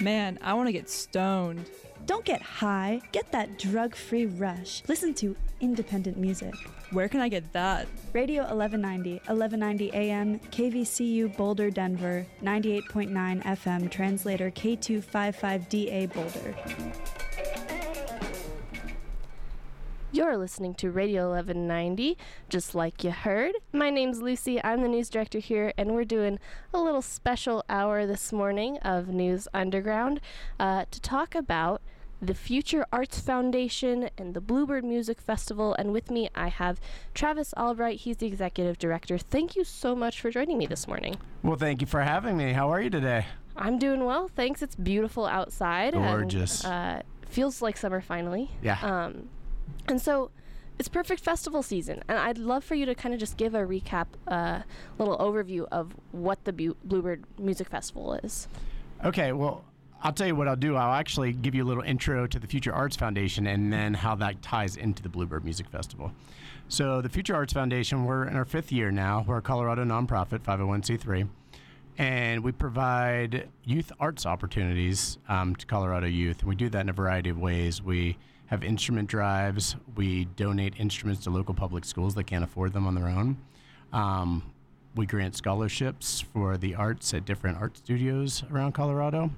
Man, I want to get stoned. Don't get high, get that drug free rush. Listen to independent music. Where can I get that? Radio 1190, 1190 AM, KVCU Boulder, Denver, 98.9 FM, translator K255DA Boulder. You're listening to Radio 1190, just like you heard. My name's Lucy. I'm the news director here, and we're doing a little special hour this morning of News Underground uh, to talk about the Future Arts Foundation and the Bluebird Music Festival. And with me, I have Travis Albright. He's the executive director. Thank you so much for joining me this morning. Well, thank you for having me. How are you today? I'm doing well, thanks. It's beautiful outside. Gorgeous. And, uh, feels like summer finally. Yeah. Um, and so it's perfect festival season, and I'd love for you to kind of just give a recap, uh, little overview of what the Bu- Bluebird Music Festival is. Okay, well, I'll tell you what I'll do. I'll actually give you a little intro to the Future Arts Foundation and then how that ties into the Bluebird Music Festival. So, the Future Arts Foundation, we're in our fifth year now. We're a Colorado nonprofit, 501c3, and we provide youth arts opportunities um, to Colorado youth. We do that in a variety of ways. We have instrument drives. We donate instruments to local public schools that can't afford them on their own. Um, we grant scholarships for the arts at different art studios around Colorado.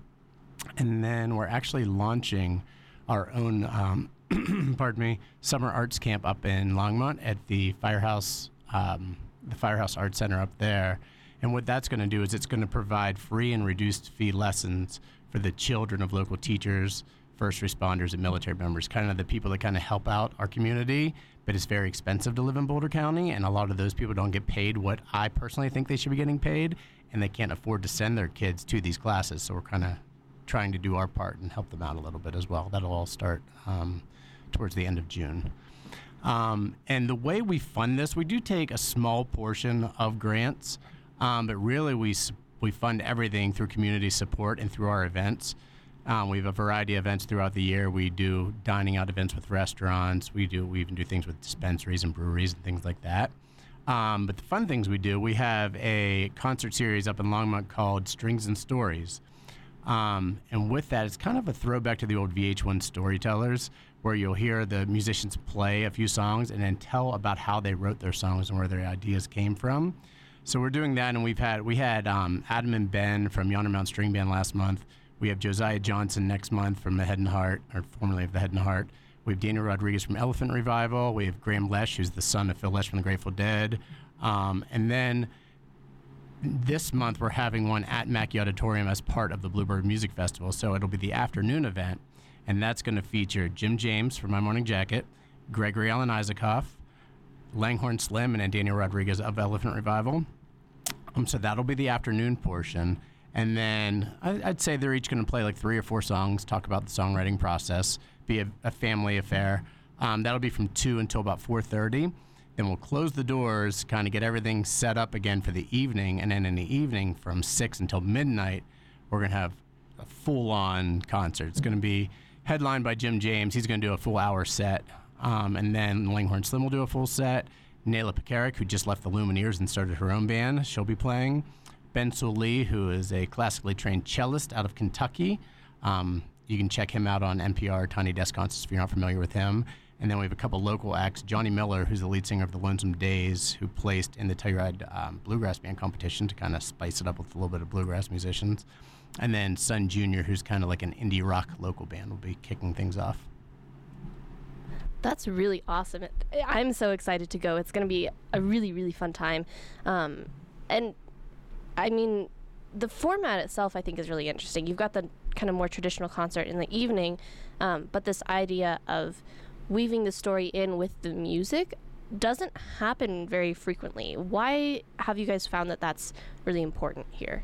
And then we're actually launching our own, um, pardon me, summer arts camp up in Longmont at the Firehouse, um, the Firehouse Art Center up there. And what that's going to do is it's going to provide free and reduced fee lessons for the children of local teachers, first responders and military members, kind of the people that kind of help out our community. But it's very expensive to live in Boulder County, and a lot of those people don't get paid what I personally think they should be getting paid, and they can't afford to send their kids to these classes. So we're kind of trying to do our part and help them out a little bit as well. That'll all start um, towards the end of June. Um, and the way we fund this, we do take a small portion of grants, um, but really we we fund everything through community support and through our events. Um, we have a variety of events throughout the year. We do dining out events with restaurants. We do we even do things with dispensaries and breweries and things like that. Um, but the fun things we do, we have a concert series up in Longmont called Strings and Stories. Um, and with that, it's kind of a throwback to the old VH1 storytellers, where you'll hear the musicians play a few songs and then tell about how they wrote their songs and where their ideas came from. So we're doing that, and we've had we had um, Adam and Ben from Yonder Mountain String Band last month. We have Josiah Johnson next month from the Head and Heart, or formerly of the Head and Heart. We have Daniel Rodriguez from Elephant Revival. We have Graham Lesh, who's the son of Phil Lesh from the Grateful Dead. Um, and then this month we're having one at Mackey Auditorium as part of the Bluebird Music Festival. So it'll be the afternoon event, and that's going to feature Jim James from My Morning Jacket, Gregory Alan Isakov, Langhorne Slim, and then Daniel Rodriguez of Elephant Revival. Um, so that'll be the afternoon portion. And then I, I'd say they're each going to play like three or four songs, talk about the songwriting process, be a, a family affair. Um, that'll be from two until about 4:30. Then we'll close the doors, kind of get everything set up again for the evening, and then in the evening from six until midnight, we're gonna have a full-on concert. It's gonna be headlined by Jim James. He's gonna do a full hour set, um, and then Langhorne Slim will do a full set. Neyla Pekarek, who just left the Lumineers and started her own band, she'll be playing. Ben Sollee, who is a classically trained cellist out of Kentucky. Um, you can check him out on NPR, Tiny Desk Concerts, if you're not familiar with him. And then we have a couple local acts. Johnny Miller, who's the lead singer of the Lonesome Days, who placed in the Telluride um, Bluegrass Band competition to kind of spice it up with a little bit of bluegrass musicians. And then Sun Jr., who's kind of like an indie rock local band, will be kicking things off. That's really awesome. I'm so excited to go. It's going to be a really, really fun time. Um, and I mean, the format itself, I think, is really interesting. You've got the kind of more traditional concert in the evening, um, but this idea of weaving the story in with the music doesn't happen very frequently. Why have you guys found that that's really important here?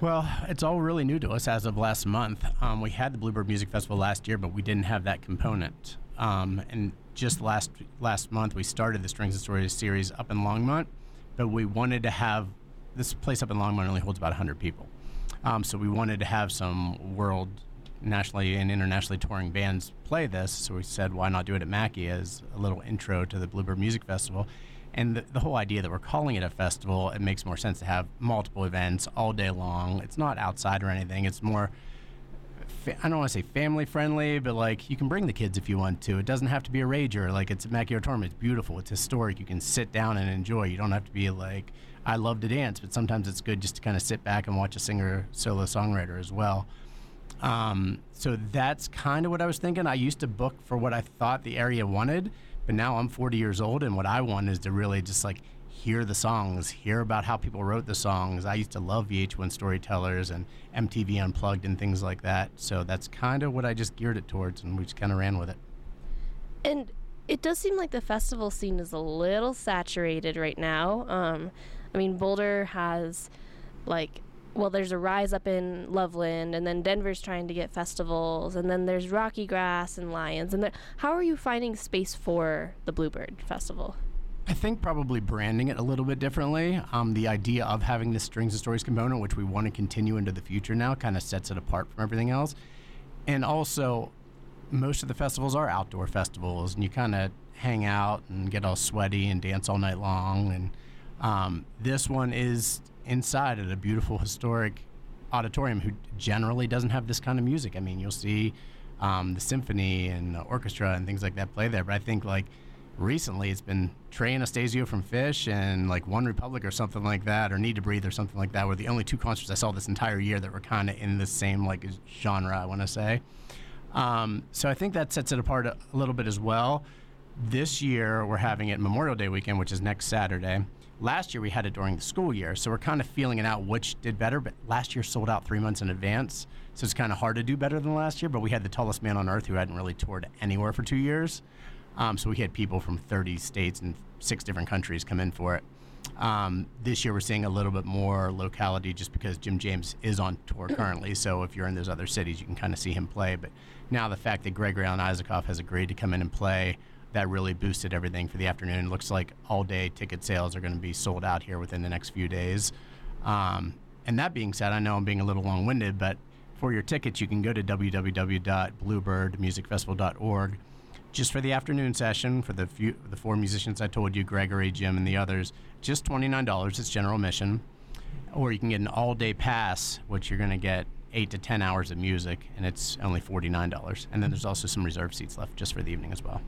Well, it's all really new to us as of last month. Um, we had the Bluebird Music Festival last year, but we didn't have that component. Um, and just last last month, we started the Strings and Stories series up in Longmont, but we wanted to have this place up in Longmont only holds about 100 people. Um, so we wanted to have some world, nationally and internationally touring bands play this. So we said, why not do it at Mackey as a little intro to the Bluebird Music Festival? And the, the whole idea that we're calling it a festival, it makes more sense to have multiple events all day long. It's not outside or anything. It's more fa- I don't want to say family friendly, but like you can bring the kids if you want to. It doesn't have to be a rager. Like it's Mackey Auditorium. It's beautiful. It's historic. You can sit down and enjoy. You don't have to be like I love to dance, but sometimes it's good just to kind of sit back and watch a singer solo songwriter as well. Um, so that's kind of what I was thinking. I used to book for what I thought the area wanted, but now I'm 40 years old, and what I want is to really just like hear the songs, hear about how people wrote the songs. I used to love VH1 storytellers and MTV Unplugged and things like that. So that's kind of what I just geared it towards, and we just kind of ran with it. And it does seem like the festival scene is a little saturated right now. Um, I mean, Boulder has like well, there's a rise up in Loveland, and then Denver's trying to get festivals, and then there's Rocky Grass and Lyons. And there, how are you finding space for the Bluebird Festival? I think probably branding it a little bit differently. Um, the idea of having this strings and stories component, which we want to continue into the future now, kind of sets it apart from everything else. And also, most of the festivals are outdoor festivals, and you kind of hang out and get all sweaty and dance all night long. And um, this one is inside at a beautiful historic auditorium who generally doesn't have this kind of music. I mean, you'll see um, the symphony and the orchestra and things like that play there, but I think like recently it's been Trey Anastasio from Phish and like One Republic or something like that, or Need to Breathe or something like that, were the only two concerts I saw this entire year that were kind of in the same like genre. I want to say. Um, so I think that sets it apart a, a little bit as well. This year we're having it Memorial Day weekend, which is next Saturday. Last year we had it during the school year, so we're kind of feeling it out which did better. But last year sold out three months in advance, so it's kind of hard to do better than last year. But we had the tallest man on earth who hadn't really toured anywhere for two years, um, so we had people from 30 states and six different countries come in for it. Um, this year we're seeing a little bit more locality just because Jim James is on tour currently. So if you're in those other cities, you can kind of see him play. But now the fact that Gregory Alan Isakov has agreed to come in and play that really boosted everything for the afternoon. Looks like all day ticket sales are going to be sold out here within the next few days. Um, and that being said, I know I'm being a little long winded, but for your tickets, you can go to www.bluebirdmusicfestival.org just for the afternoon session for the few, the four musicians I told you, Gregory, Jim, and the others. Just $29. It's general admission. Or you can get an all day pass, which you're going to get eight to 10 hours of music, and it's only $49. And then there's also some reserved seats left just for the evening as well.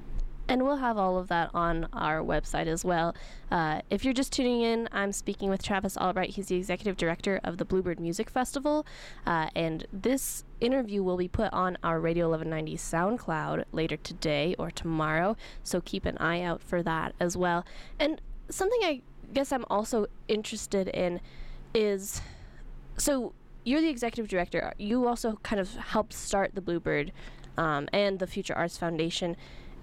And we'll have all of that on our website as well. Uh, if you're just tuning in, I'm speaking with Travis Albright. He's the executive director of the Bluebird Music Festival. Uh, and this interview will be put on our Radio 1190 SoundCloud later today or tomorrow. So keep an eye out for that as well. And something I guess I'm also interested in is so you're the executive director. You also kind of helped start the Bluebird um, and the Future Arts Foundation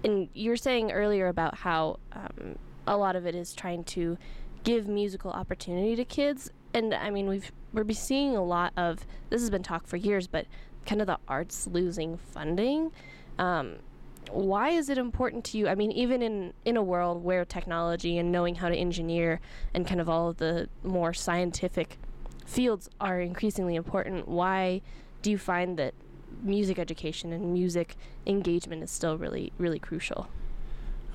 and you were saying earlier about how um, a lot of it is trying to give musical opportunity to kids. And i mean we've we're seeing a lot of this has been talked for years but kind of the arts losing funding. Um, why is it important to you? I mean even in in a world where technology and knowing how to engineer and kind of all of the more scientific fields are increasingly important why do you find that music education and music engagement is still really, really crucial?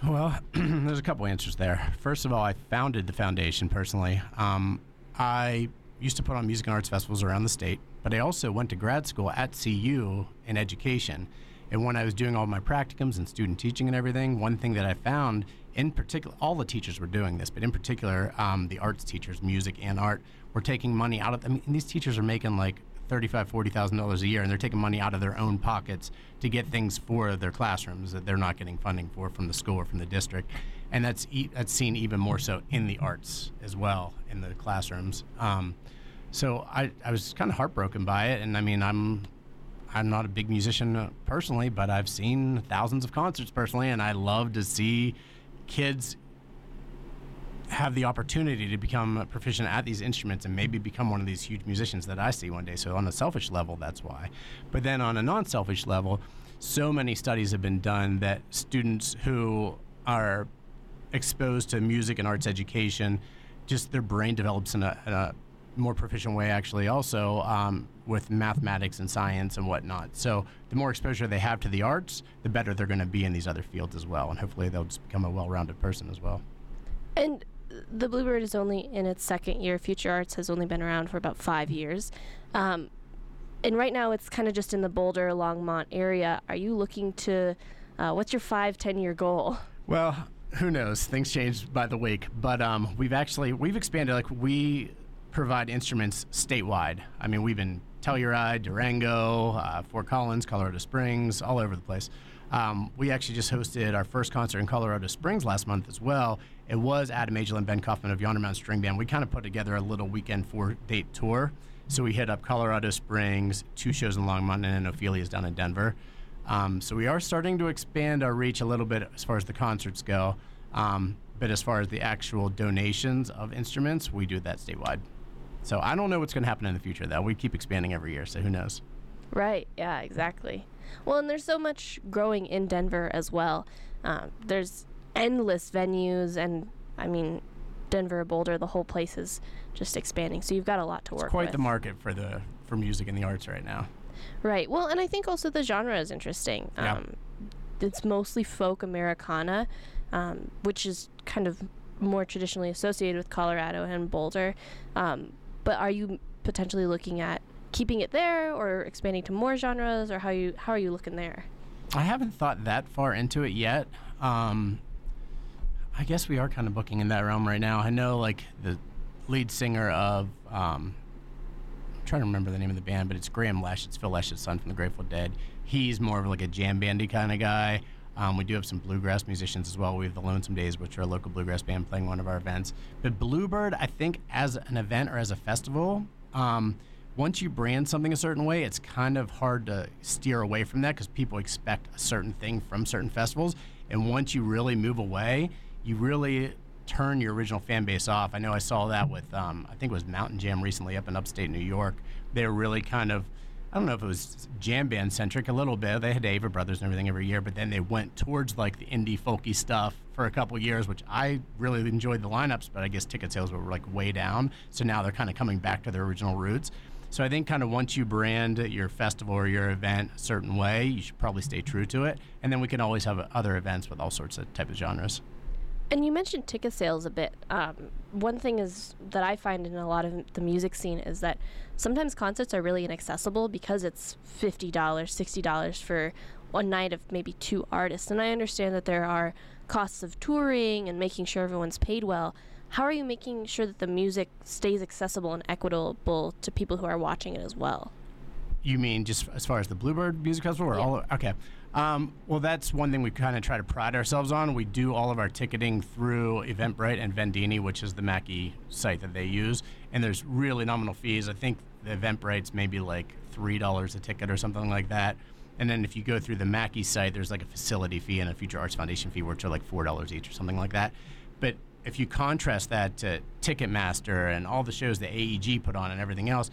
Well, there's a couple answers there. First of all, I founded the foundation personally. Um, I used to put on music and arts festivals around the state, but I also went to grad school at CU in education. And when I was doing all my practicums and student teaching and everything, one thing that I found in particular, all the teachers were doing this, but in particular, um, the arts teachers, music and art, were taking money out of. I mean, these teachers are making like thirty-five, forty thousand dollars a year, and they're taking money out of their own pockets to get things for their classrooms that they're not getting funding for from the school or from the district, and that's e- that's seen even more so in the arts as well in the classrooms. Um, so I, I was kind of heartbroken by it, and I mean I'm I'm not a big musician uh, personally, but I've seen thousands of concerts personally, and I love to see kids have the opportunity to become proficient at these instruments and maybe become one of these huge musicians that I see one day. So on a selfish level, that's why. But then on a non-selfish level, so many studies have been done that students who are exposed to music and arts education, just their brain develops in a, in a more proficient way actually also um, with mathematics and science and whatnot so the more exposure they have to the arts the better they're going to be in these other fields as well and hopefully they'll just become a well-rounded person as well and the Bluebird is only in its second year. Future Arts has only been around for about five years. Um, and right now it's kind of just in the Boulder Longmont area. Are you looking to? Uh, what's your five, ten year goal? Well, who knows? Things change by the week, but um, we've actually we've expanded. Like we provide instruments statewide. I mean, we've been Telluride, Durango, uh, Fort Collins, Colorado Springs, all over the place. Um, we actually just hosted our first concert in Colorado Springs last month as well. It was Adam Angel and Ben Kaufmann of Yonder Mountain String Band. We kind of put together a little weekend four date tour. So we hit up Colorado Springs, two shows in Longmont, and then Ophelia's down in Denver. Um, so we are starting to expand our reach a little bit as far as the concerts go. Um, but as far as the actual donations of instruments, we do that statewide. So I don't know what's going to happen in the future, though. We keep expanding every year, so who knows? Right. Yeah. Exactly. Well, and there's so much growing in Denver as well. Um, there's endless venues, and I mean, Denver, Boulder, the whole place is just expanding. So you've got a lot to work. It's work quite with. the market for the for music and the arts right now. Right. Well, and I think also the genre is interesting. Yeah. Um, it's mostly folk Americana, um, which is kind of more traditionally associated with Colorado and Boulder. Um, but are you potentially looking at keeping it there or expanding to more genres, or how you how are you looking there? I haven't thought that far into it yet. Um, I guess we are kind of booking in that realm right now. I know, like the lead singer of, um, I'm trying to remember the name of the band, but it's Graham Lesh. It's Phil Lesh's son from the Grateful Dead. He's more of like a jam bandy kind of guy. Um, we do have some bluegrass musicians as well. We have the Lonesome Days, which are a local bluegrass band playing one of our events. But Bluebird, I think, as an event or as a festival, um, once you brand something a certain way, it's kind of hard to steer away from that because people expect a certain thing from certain festivals. And once you really move away, you really turn your original fan base off. I know I saw that with, um, I think it was Mountain Jam recently up in upstate New York. They were really kind of, I don't know if it was jam band centric a little bit. They had Avett Brothers and everything every year, but then they went towards like the indie folky stuff for a couple years, which I really enjoyed the lineups, but I guess ticket sales were like way down. So now they're kind of coming back to their original roots. So I think kind of once you brand your festival or your event a certain way, you should probably stay true to it. And then we can always have other events with all sorts of type of genres. And you mentioned ticket sales a bit. Um, one thing is that I find in a lot of the music scene is that sometimes concerts are really inaccessible because it's fifty dollars, sixty dollars for one night of maybe two artists. And I understand that there are costs of touring and making sure everyone's paid well. How are you making sure that the music stays accessible and equitable to people who are watching it as well? You mean just as far as the Bluebird Music Festival or Yeah. all? Okay. Um, well, that's one thing we kind of try to pride ourselves on. We do all of our ticketing through Eventbrite and Vendini, which is the Mackey site that they use. And there's really nominal fees. I think the Eventbrite's maybe like $3 a ticket or something like that. And then if you go through the Mackey site, there's like a facility fee and a Future Arts Foundation fee, which are like $4 each or something like that. But if you contrast that to Ticketmaster and all the shows that AEG put on and everything else,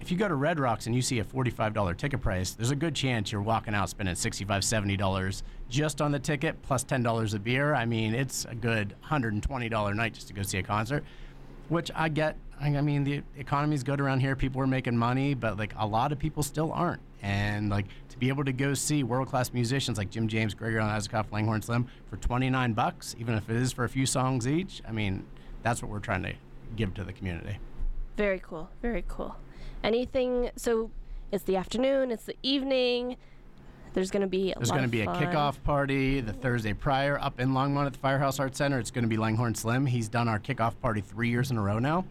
if you go to Red Rocks and you see a $45 ticket price, there's a good chance you're walking out spending $65, $70 just on the ticket plus $10 a beer. I mean, it's a good $120 night just to go see a concert, which I get. I mean, the economy's good around here. People are making money, but like a lot of people still aren't. And like to be able to go see world class musicians like Jim James, Gregory Alan Isakov, Langhorne Slim for 29 bucks, even if it is for a few songs each, I mean, that's what we're trying to give to the community. Very cool. Very cool. Anything? So it's the afternoon. It's the evening. There's going to be a There's going to be a fun. kickoff party the Thursday prior up in Longmont at the Firehouse Arts Center. It's going to be Langhorne Slim. He's done our kickoff party three years in a row now.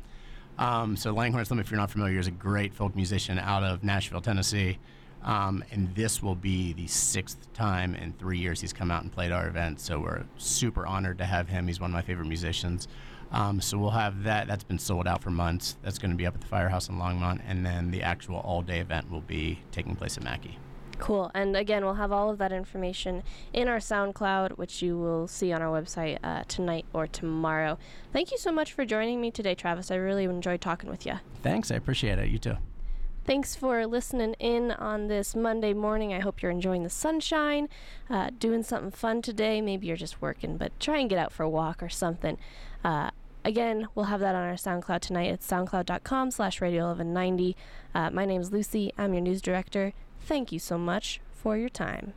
Um, so Langhorne Slim, if you're not familiar, is a great folk musician out of Nashville, Tennessee. Um, and this will be the sixth time in three years he's come out and played our event. So we're super honored to have him. He's one of my favorite musicians. Um, so we'll have that. That's been sold out for months. That's going to be up at the Firehouse in Longmont. And then the actual all day event will be taking place at Mackey. Cool. And again, we'll have all of that information in our SoundCloud, which you will see on our website uh, tonight or tomorrow. Thank you so much for joining me today, Travis. I really enjoyed talking with you. Thanks. I appreciate it. You too. Thanks for listening in on this Monday morning. I hope you're enjoying the sunshine, uh, doing something fun today. Maybe you're just working, but try and get out for a walk or something. Uh, again, we'll have that on our SoundCloud tonight. It's soundcloud.com slash radio 1190. Uh, my name is Lucy. I'm your news director. Thank you so much for your time.